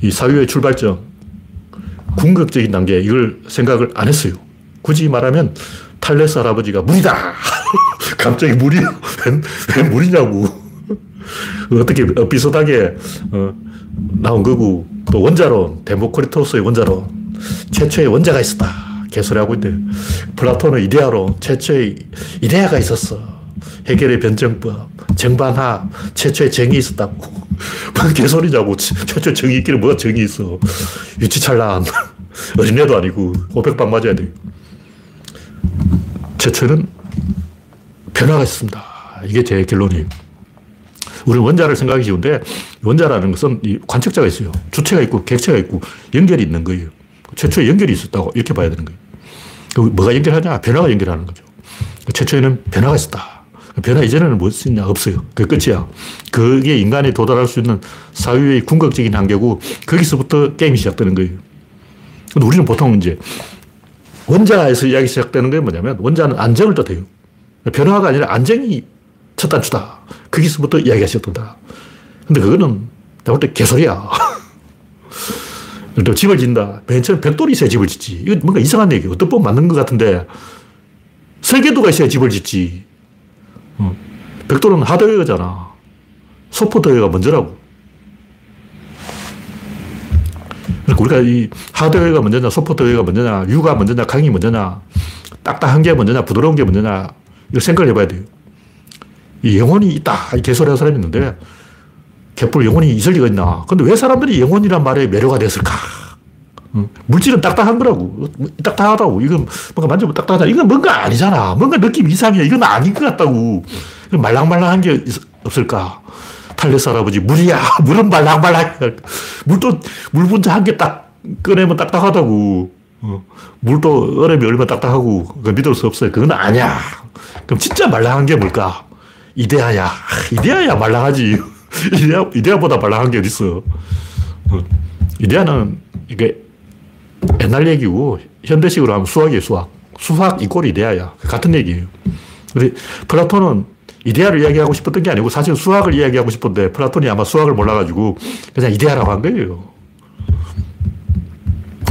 이 사유의 출발점 궁극적인 단계 이걸 생각을 안 했어요. 굳이 말하면 탈레스 할아버지가 물이다. 갑자기 물이 왜, 왜 물이냐고. 어떻게 비슷하게 어, 나온 거고 또 원자론 데모크리토스의 원자론 최초의 원자가 있었다. 개소리하고 있는데 플라톤은 이데아로 최초의 이데아가 있었어. 헤겔의 변증법, 정반합, 최초의 정이 있었다고. 뭐 개소리냐고. 최초 정이 있기는 뭐가 정이 있어. 유치찬란. 어린애도 아니고 500방 맞아야 돼. 최초는 변화가 있습니다. 이게 제 결론이에요. 우리는 원자를 생각하기 쉬운데 원자라는 것은 관측자가 있어요. 주체가 있고 객체가 있고 연결이 있는 거예요. 최초에 연결이 있었다고 이렇게 봐야 되는 거예요. 그 뭐가 연결하냐? 변화가 연결하는 거죠. 최초에는 변화가 있었다. 변화 이전에는 무엇이 있냐? 없어요. 그 끝이야. 그게 인간이 도달할 수 있는 사유의 궁극적인 한계고 거기서부터 게임이 시작되는 거예요. 근데 우리는 보통 이제 원자에서 이야기 시작되는 게 뭐냐면 원자는 안정을 뜻해요. 변화가 아니라 안정이 첫 단추다. 거기서부터 이야기가 시작된다. 근데 그거는 내가 볼 때 개소리야. 또 집을 짓는다. 맨 처음 벽돌이 있어야 집을 짓지. 이거 뭔가 이상한 얘기. 어떤 법 맞는 것 같은데 설계도가 있어야 집을 짓지. 어. 벽돌은 하드웨어잖아. 소프트웨어가 먼저라고. 그러니까 우리가 이 하드웨어가 먼저냐, 소프트웨어가 먼저냐, 유가 먼저냐, 강이 먼저냐, 딱딱한 게 먼저냐, 부드러운 게 먼저냐, 이거 생각을 해봐야 돼요. 이 영혼이 있다. 이 개소리 하는 사람이 있는데, 개뿔 영혼이 있을 리가 있나. 근데 왜 사람들이 영혼이란 말에 매료가 됐을까? 물질은 딱딱한 거라고. 딱딱하다고. 이건 뭔가 만져보면 딱딱하다. 이건 뭔가 아니잖아. 뭔가 느낌 이상해. 이건 아닌 것 같다고. 말랑말랑한 게 없을까? 탈레스 할아버지, 물이야. 물은 말랑말랑. 물도, 물 분자 한 개 딱 꺼내면 딱딱하다고. 어. 물도 얼음이 얼마나 딱딱하고, 그 믿을 수 없어요. 그건 아니야. 그럼 진짜 말랑한 게 뭘까? 이데아야. 이데아야 말랑하지. 이데아, 이데아보다 말랑한 게 어딨어. 어. 이데아는 이게 옛날 얘기고, 현대식으로 하면 수학이에요, 수학. 수학 이꼴 이데아야. 같은 얘기예요. 근데 플라톤은 이데아를 이야기하고 싶었던 게 아니고 사실 수학을 이야기하고 싶은데 플라톤이 아마 수학을 몰라가지고 그냥 이데아라고 한 거예요.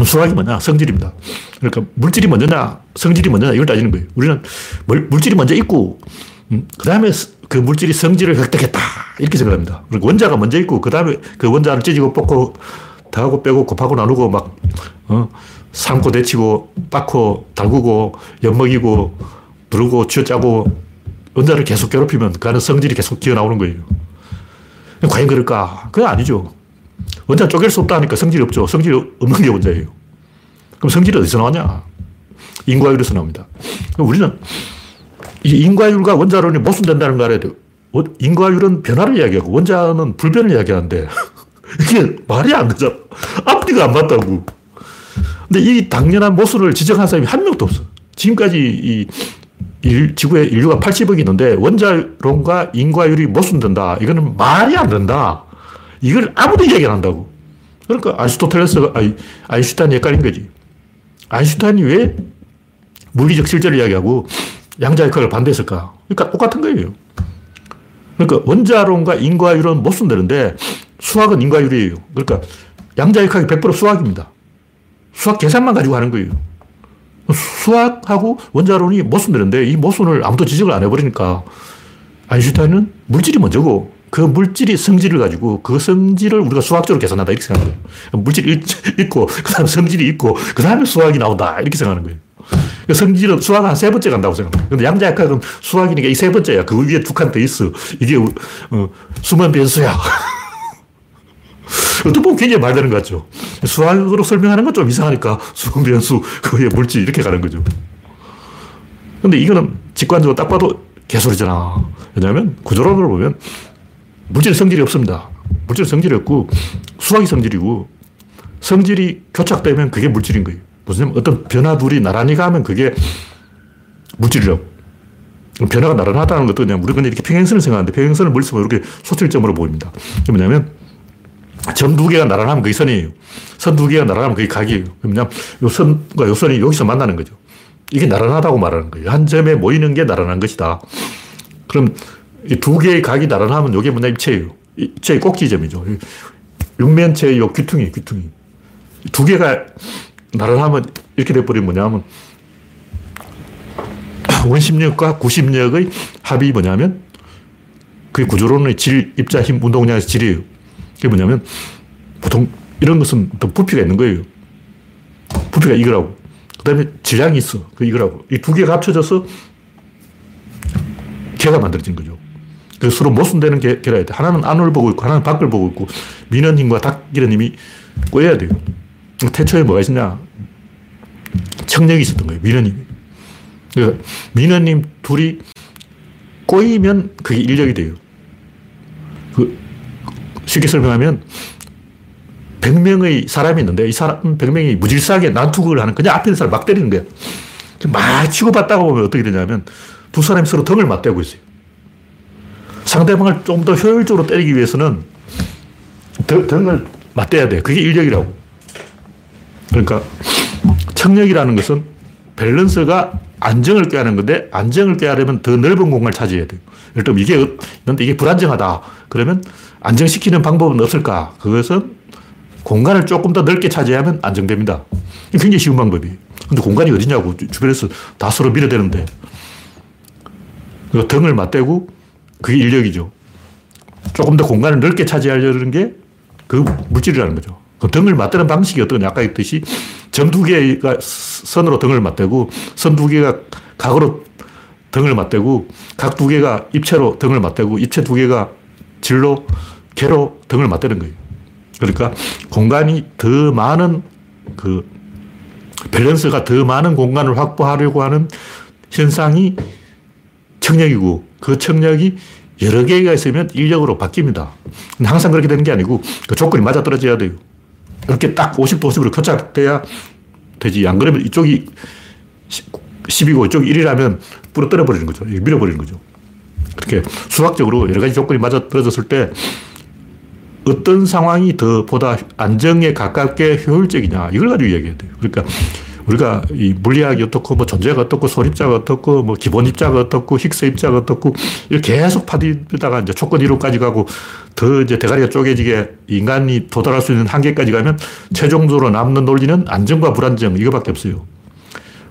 수학이 뭐냐? 성질입니다. 그러니까 물질이 먼저냐, 성질이 먼저냐, 이걸 따지는 거예요. 우리는 물질이 먼저 있고, 음, 그 다음에 그 물질이 성질을 획득했다. 이렇게 생각합니다. 그러니까 원자가 먼저 있고, 그 다음에 그 원자를 찢고 뽑고, 더하고 빼고 곱하고 나누고 막, 어, 삼고 대치고, 빻고, 달구고, 엿먹이고, 부르고, 쥐어짜고, 원자를 계속 괴롭히면 그 안에 성질이 계속 기어 나오는 거예요. 과연 그럴까? 그건 아니죠. 원자 쪼갤 수 없다 하니까 성질이 없죠. 성질이 없는 게 원자예요. 그럼 성질이 어디서 나왔냐? 인과율에서 나옵니다. 우리는 이 인과율과 원자론이 모순된다는 걸 알아야 돼요. 인과율은 변화를 이야기하고 원자는 불변을 이야기하는데 이게 말이 안 되잖아. 앞뒤가 안 맞다고. 근데 이 당연한 모순을 지적한 사람이 한 명도 없어. 지금까지 이 일, 지구에 인류가 80억이 있는데 원자론과 인과율이 모순된다. 이거는 말이 안 된다. 이걸 아무도 이야기 안 한다고. 그러니까 아리스토텔레스가, 아니, 아인슈타인이 헷갈린 거지. 아인슈타인이 왜 물리적 실제를 이야기하고 양자역학을 반대했을까? 그러니까 똑같은 거예요. 그러니까 원자론과 인과율은 모순되는데 수학은 인과율이에요. 그러니까 양자역학이 100% 수학입니다. 수학 계산만 가지고 하는 거예요. 수학하고 원자론이 모순되는데 이 모순을 아무도 지적을 안 해버리니까 아인슈타인은 물질이 먼저고 그 물질이 성질을 가지고 그 성질을 우리가 수학적으로 계산한다 이렇게 생각하는 거예요. 물질이 있고 그 다음 성질이 있고 그 다음에 수학이 나온다 이렇게 생각하는 거예요. 그러니까 성질은 수학 한 세 번째 간다고 생각해요. 근데 양자역학은 수학이니까 이 세 번째야. 그 위에 두 칸 더 있어. 이게 어, 수만 변수야. 어떻게 보면 굉장히 말 되는 것 같죠. 수학으로 설명하는 건 좀 이상하니까 수분 변수, 그게 물질 이렇게 가는 거죠. 근데 이거는 직관적으로 딱 봐도 개소리잖아. 왜냐하면 구조론으로 보면 물질 성질이 없습니다. 물질 성질이 없고 수학이 성질이고 성질이 교착되면 그게 물질인 거예요. 무슨 어떤 변화둘이 나란히 가면 그게 물질이라고. 변화가 나란하다는 것도 그냥 우리가 이렇게 평행선을 생각하는데 평행선을 머릿속에 이렇게 소실점으로 보입니다. 왜냐하면 전두 개가 나란하면 그게 선이에요. 선 두 개가 나란하면 그게 각이에요. 그러면 요 선과 요 선이 여기서 만나는 거죠. 이게 나란하다고 말하는 거예요. 한 점에 모이는 게 나란한 것이다. 그럼 이 두 개의 각이 나란하면 이게 뭐냐 입체예요. 입체의 꼭지점이죠. 육면체의 요 귀퉁이, 귀퉁이. 두 개가 나란하면 이렇게 돼버리면 뭐냐면 원심력과 구심력의 합이 뭐냐면 그 구조론의 질, 입자, 힘, 운동량에서 질이에요. 그게 뭐냐면 보통 이런 것은 또 부피가 있는 거예요. 부피가 이거라고. 그 다음에 질량이 있어. 그 이거라고. 이 두 개가 합쳐져서 개가 만들어진 거죠. 그 서로 모순되는 개, 개라 돼. 하나는 안을 보고 있고, 하나는 밖을 보고 있고, 민원님과 닭기련님이 꼬여야 돼요. 태초에 뭐가 있었냐? 청력이 있었던 거예요. 민원님이. 그러니까 민원님 둘이 꼬이면 그게 인력이 돼요. 그 쉽게 설명하면 100명의 사람이 있는데 이 사람 100명이 무질서하게 난투극을 하는 그냥 앞에 있는 사람 막 때리는 거야. 막 치고받다가 보면 어떻게 되냐면 두 사람이 서로 등을 맞대고 있어요. 상대방을 좀 더 효율적으로 때리기 위해서는 등을 맞대야 돼. 그게 인력이라고. 그러니까 청력이라는 것은 밸런스가 안정을 꾀하는 건데 안정을 꾀하려면 더 넓은 공간을 차지해야 돼요. 예를 들면 이게 있는데 이게 불안정하다. 그러면 안정시키는 방법은 없을까? 그것은 공간을 조금 더 넓게 차지하면 안정됩니다. 굉장히 쉬운 방법이에요. 근데 공간이 어디냐고 주변에서 다 서로 밀어대는데 등을 맞대고 그게 인력이죠. 조금 더 공간을 넓게 차지하려는 게 그 물질이라는 거죠. 그 등을 맞대는 방식이 어떠냐. 아까 했듯이 점 두 개가 선으로 등을 맞대고 선 두 개가 각으로 등을 맞대고 각 두 개가 입체로 등을 맞대고 입체 두 개가 질로 개로 등을 맞대는 거예요. 그러니까 공간이 더 많은 그 밸런스가 더 많은 공간을 확보하려고 하는 현상이 청력이고 그 청력이 여러 개가 있으면 인력으로 바뀝니다. 근데 항상 그렇게 되는 게 아니고 그 조건이 맞아 떨어져야 돼요. 이렇게 딱 50도 50으로 교착돼야 되지. 안 그러면 이쪽이 10이고 이쪽이 1이라면 부러뜨려 버리는 거죠. 밀어버리는 거죠. 그렇게 수학적으로 여러 가지 조건이 맞아 떨어졌을 때 어떤 상황이 더 보다 안정에 가깝게 효율적이냐 이걸 가지고 이야기해야 돼요. 그러니까 우리가 이 물리학이 어떻고 뭐 존재가 어떻고 소립자가 어떻고 뭐 기본 입자가 어떻고 힉스 입자가 어떻고 이렇게 계속 파디다가 이제 조건 이론까지 가고 더 이제 대가리가 쪼개지게 인간이 도달할 수 있는 한계까지 가면 최종적으로 남는 논리는 안정과 불안정 이거밖에 없어요.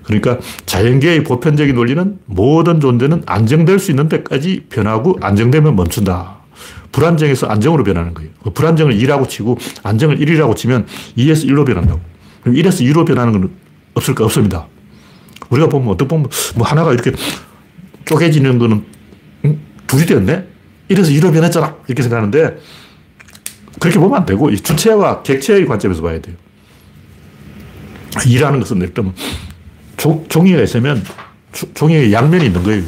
그러니까 자연계의 보편적인 논리는 모든 존재는 안정될 수 있는 데까지 변하고 안정되면 멈춘다. 불안정에서 안정으로 변하는 거예요. 그 불안정을 2라고 치고 안정을 1이라고 치면 2에서 1로 변한다고. 그럼 1에서 2로 변하는 건 없을까? 없습니다. 우리가 보면 어떻게 보면 뭐 하나가 이렇게 쪼개지는 거는 음? 둘이 되었네? 1에서 2로 변했잖아. 이렇게 생각하는데 그렇게 보면 안 되고 주체와 객체의 관점에서 봐야 돼요. 2라는 것은 일단 종이가 있으면 종이에 양면이 있는 거예요.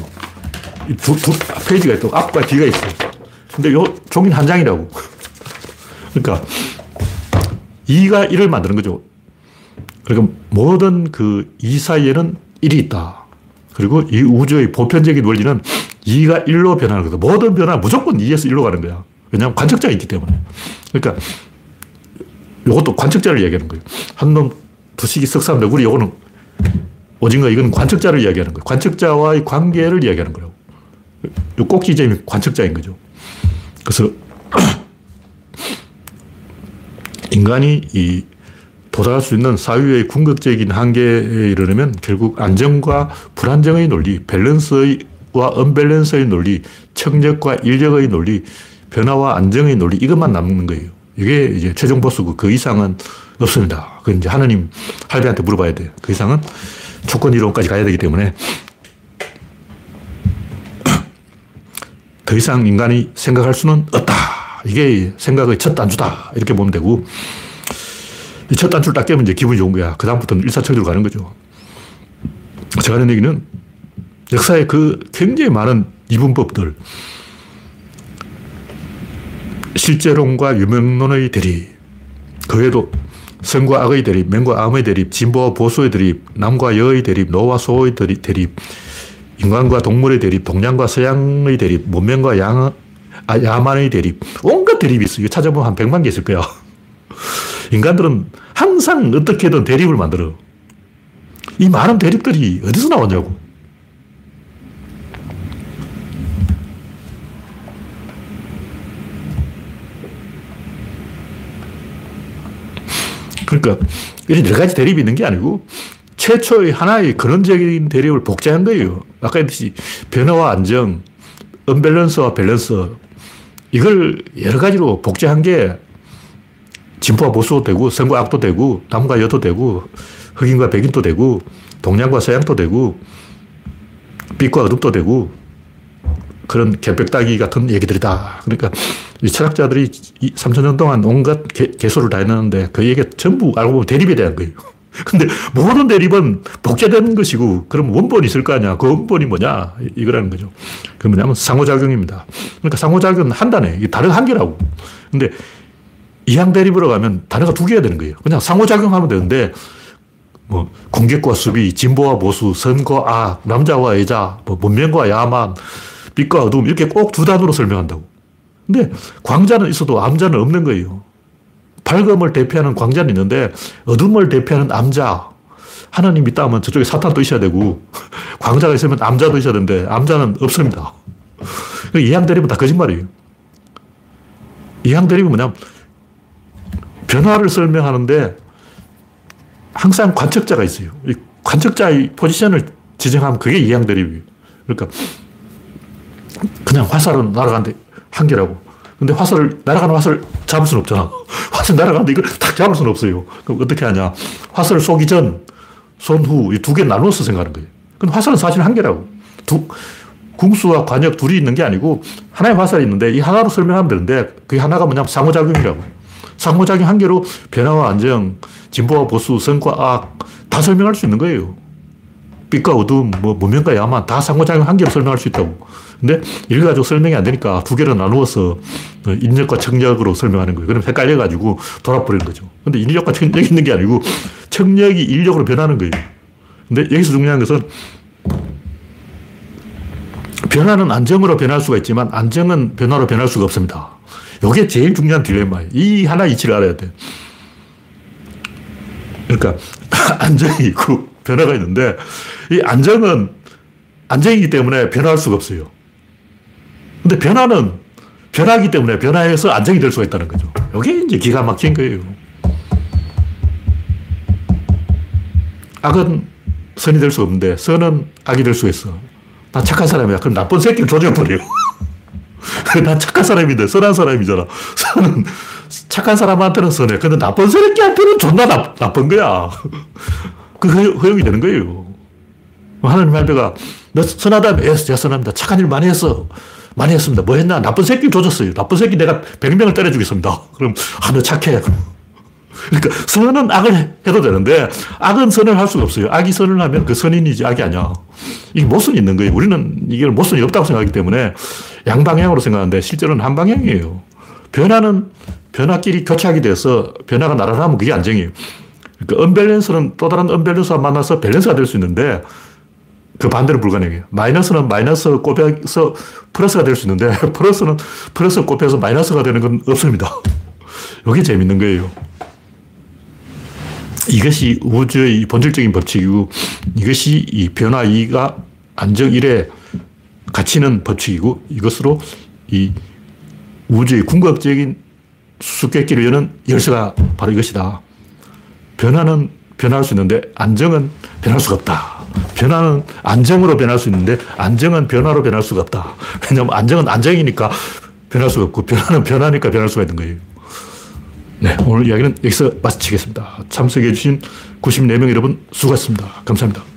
두, 두 페이지가 있고 앞과 뒤가 있어요. 근데 요 종이는 한 장이라고. 그러니까 2가 1을 만드는 거죠. 그러니까 모든 그 2 사이에는 1이 있다. 그리고 이 우주의 보편적인 원리는 2가 1로 변하는 거다. 모든 변화는 무조건 2에서 1로 가는 거야. 왜냐하면 관측자가 있기 때문에. 그러니까 이것도 관측자를 얘기하는 거예요. 한 놈, 두식이 석삼, 너구리, 요거는 오징어, 이건 관측자를 이야기하는 거예요. 관측자와의 관계를 이야기하는 거라고. 이 꼭지점이 관측자인 거죠. 그래서 인간이 이 도달할 수 있는 사유의 궁극적인 한계에 이르려면 결국 안정과 불안정의 논리, 밸런스와 언밸런스의 논리, 청력과 인력의 논리, 변화와 안정의 논리, 이것만 남는 거예요. 이게 이제 최종 보스고 그 이상은 없습니다. 그 이제 하느님 할배한테 물어봐야 돼요. 그 이상은 조건 이론까지 가야 되기 때문에 더 이상 인간이 생각할 수는 없다. 이게 생각의 첫 단추다. 이렇게 보면 되고, 이 첫 단추를 딱 깨면 이제 기분이 좋은 거야. 그다음부터는 일사천리로 가는 거죠. 제가 하는 얘기는 역사의 그 굉장히 많은 이분법들, 실제론과 유명론의 대립, 그 외에도 선과 악의 대립, 명과 암의 대립, 진보와 보수의 대립, 남과 여의 대립, 노와 소의 대립, 인간과 동물의 대립, 동양과 서양의 대립, 문명과 양, 아, 야만의 대립, 온갖 대립이 있어요. 찾아보면 한 100만 개 있을 거야. 인간들은 항상 어떻게든 대립을 만들어. 이 많은 대립들이 어디서 나오냐고. 그러니까 이런 여러 가지 대립이 있는 게 아니고 최초의 하나의 근원적인 대립을 복제한 거예요. 아까 했듯이 변화와 안정, 언밸런스와 밸런스 이걸 여러 가지로 복제한 게 진보와 보수도 되고 선과 악도 되고 남과 여도 되고 흑인과 백인도 되고 동양과 서양도 되고 빛과 어둠도 되고 그런 개벽따기 같은 얘기들이다. 그러니까 이 철학자들이 3천년 동안 온갖 개, 소를다 했는데 그 얘기가 전부 알고 보면 대립에 대한 거예요. 근데 모든 대립은 복제된 것이고 그럼 원본이 있을 거 아니야. 그 원본이 뭐냐? 이거라는 거죠. 그 뭐냐면 상호작용입니다. 그러니까 상호작용은 한 단에 다른 한계라고. 근데 이항 대립으로 가면 단어가 두 개가 되는 거예요. 그냥 상호작용하면 되는데 뭐 공격과 수비, 진보와 보수, 선과 악, 남자와 여자, 뭐 문명과 야만, 빛과 어둠 이렇게 꼭 두 단어로 설명한다고. 근데 광자는 있어도 암자는 없는 거예요. 밝음을 대표하는 광자는 있는데 어둠을 대표하는 암자. 하나님 있다 하면 저쪽에 사탄도 있어야 되고 광자가 있으면 암자도 있어야 되는데 암자는 없습니다. 이항 대립은 다 거짓말이에요. 이항 대립은 뭐냐면 변화를 설명하는데 항상 관측자가 있어요. 관측자의 포지션을 지정하면 그게 이항 대립이에요. 그러니까 그냥 화살은 날아가는데 한계라고. 근데 화살을, 날아가는 화살을 잡을 수는 없잖아. 화살 날아가는데 이걸 탁 잡을 수는 없어요. 그럼 어떻게 하냐. 화살을 쏘기 전, 쏜 후, 이 두 개 나누어서 생각하는 거예요. 근데 화살은 사실 한계라고. 두, 궁수와 관역 둘이 있는 게 아니고 하나의 화살이 있는데 이 하나로 설명하면 되는데 그 하나가 뭐냐면 상호작용이라고. 상호작용 한 개로 변화와 안정, 진보와 보수, 성과 악 다 설명할 수 있는 거예요. 빛과 어둠, 뭐 문명과 야만 다 상호작용 한 개로 설명할 수 있다고. 근데 이걸 가지고 설명이 안 되니까 두 개로 나누어서 인력과 청력으로 설명하는 거예요. 그럼 헷갈려가지고 돌아버리는 거죠. 근데 인력과 청력이 있는 게 아니고 청력이 인력으로 변하는 거예요. 근데 여기서 중요한 것은 변화는 안정으로 변할 수가 있지만 안정은 변화로 변할 수가 없습니다. 이게 제일 중요한 딜레마예요. 이 하나 이치를 알아야 돼. 그러니까 안정이 있고 변화가 있는데 이 안정은 안정이기 때문에 변화할 수가 없어요. 근데 변화는 변하기 때문에 변화해서 안정이 될 수가 있다는 거죠. 이게 이제 기가 막힌 거예요. 악은 선이 될 수 없는데 선은 악이 될 수 있어. 나 착한 사람이야. 그럼 나쁜 새끼를 조져버려. 난 착한 사람인데 선한 사람이잖아. 선은 착한 사람한테는 선해. 근데 나쁜 새끼한테는 존나 나, 나쁜 거야. 그 허용이 되는 거예요. 하나님 할배가 너 선하다면 예, 제가 선합니다. 착한 일 많이 했어. 많이 했습니다. 뭐 했나? 나쁜 새끼 조졌어요. 나쁜 새끼 내가 100명을 때려주겠습니다. 그럼 아, 너 착해. 그러니까 선은 악을 해도 되는데 악은 선을 할 수가 없어요. 악이 선을 하면 그 선인이지 악이 아니야. 이게 모순이 있는 거예요. 우리는 이게 모순이 없다고 생각하기 때문에 양방향으로 생각하는데 실제로는 한 방향이에요. 변화는 변화끼리 교차하게 돼서 변화가 나타나면 그게 안정이에요. 그러니까 언밸런스는 또 다른 언밸런스와 만나서 밸런스가 될 수 있는데 그 반대로 불가능해요. 마이너스는 마이너스 곱해서 플러스가 될 수 있는데 플러스는 플러스 곱해서 마이너스가 되는 건 없습니다. 이게 재밌는 거예요. 이것이 우주의 본질적인 법칙이고 이것이 이 변화 이가 안정 일의 가치는 법칙이고 이것으로 이 우주의 궁극적인 수수께끼를 여는 열쇠가 바로 이것이다. 변화는 변할 수 있는데 안정은 변할 수가 없다. 변화는 안정으로 변할 수 있는데 안정은 변화로 변할 수가 없다. 왜냐하면 안정은 안정이니까 변할 수가 없고 변화는 변하니까 변할 수가 있는 거예요. 네, 오늘 이야기는 여기서 마치겠습니다. 참석해주신 94명 여러분 수고하셨습니다. 감사합니다.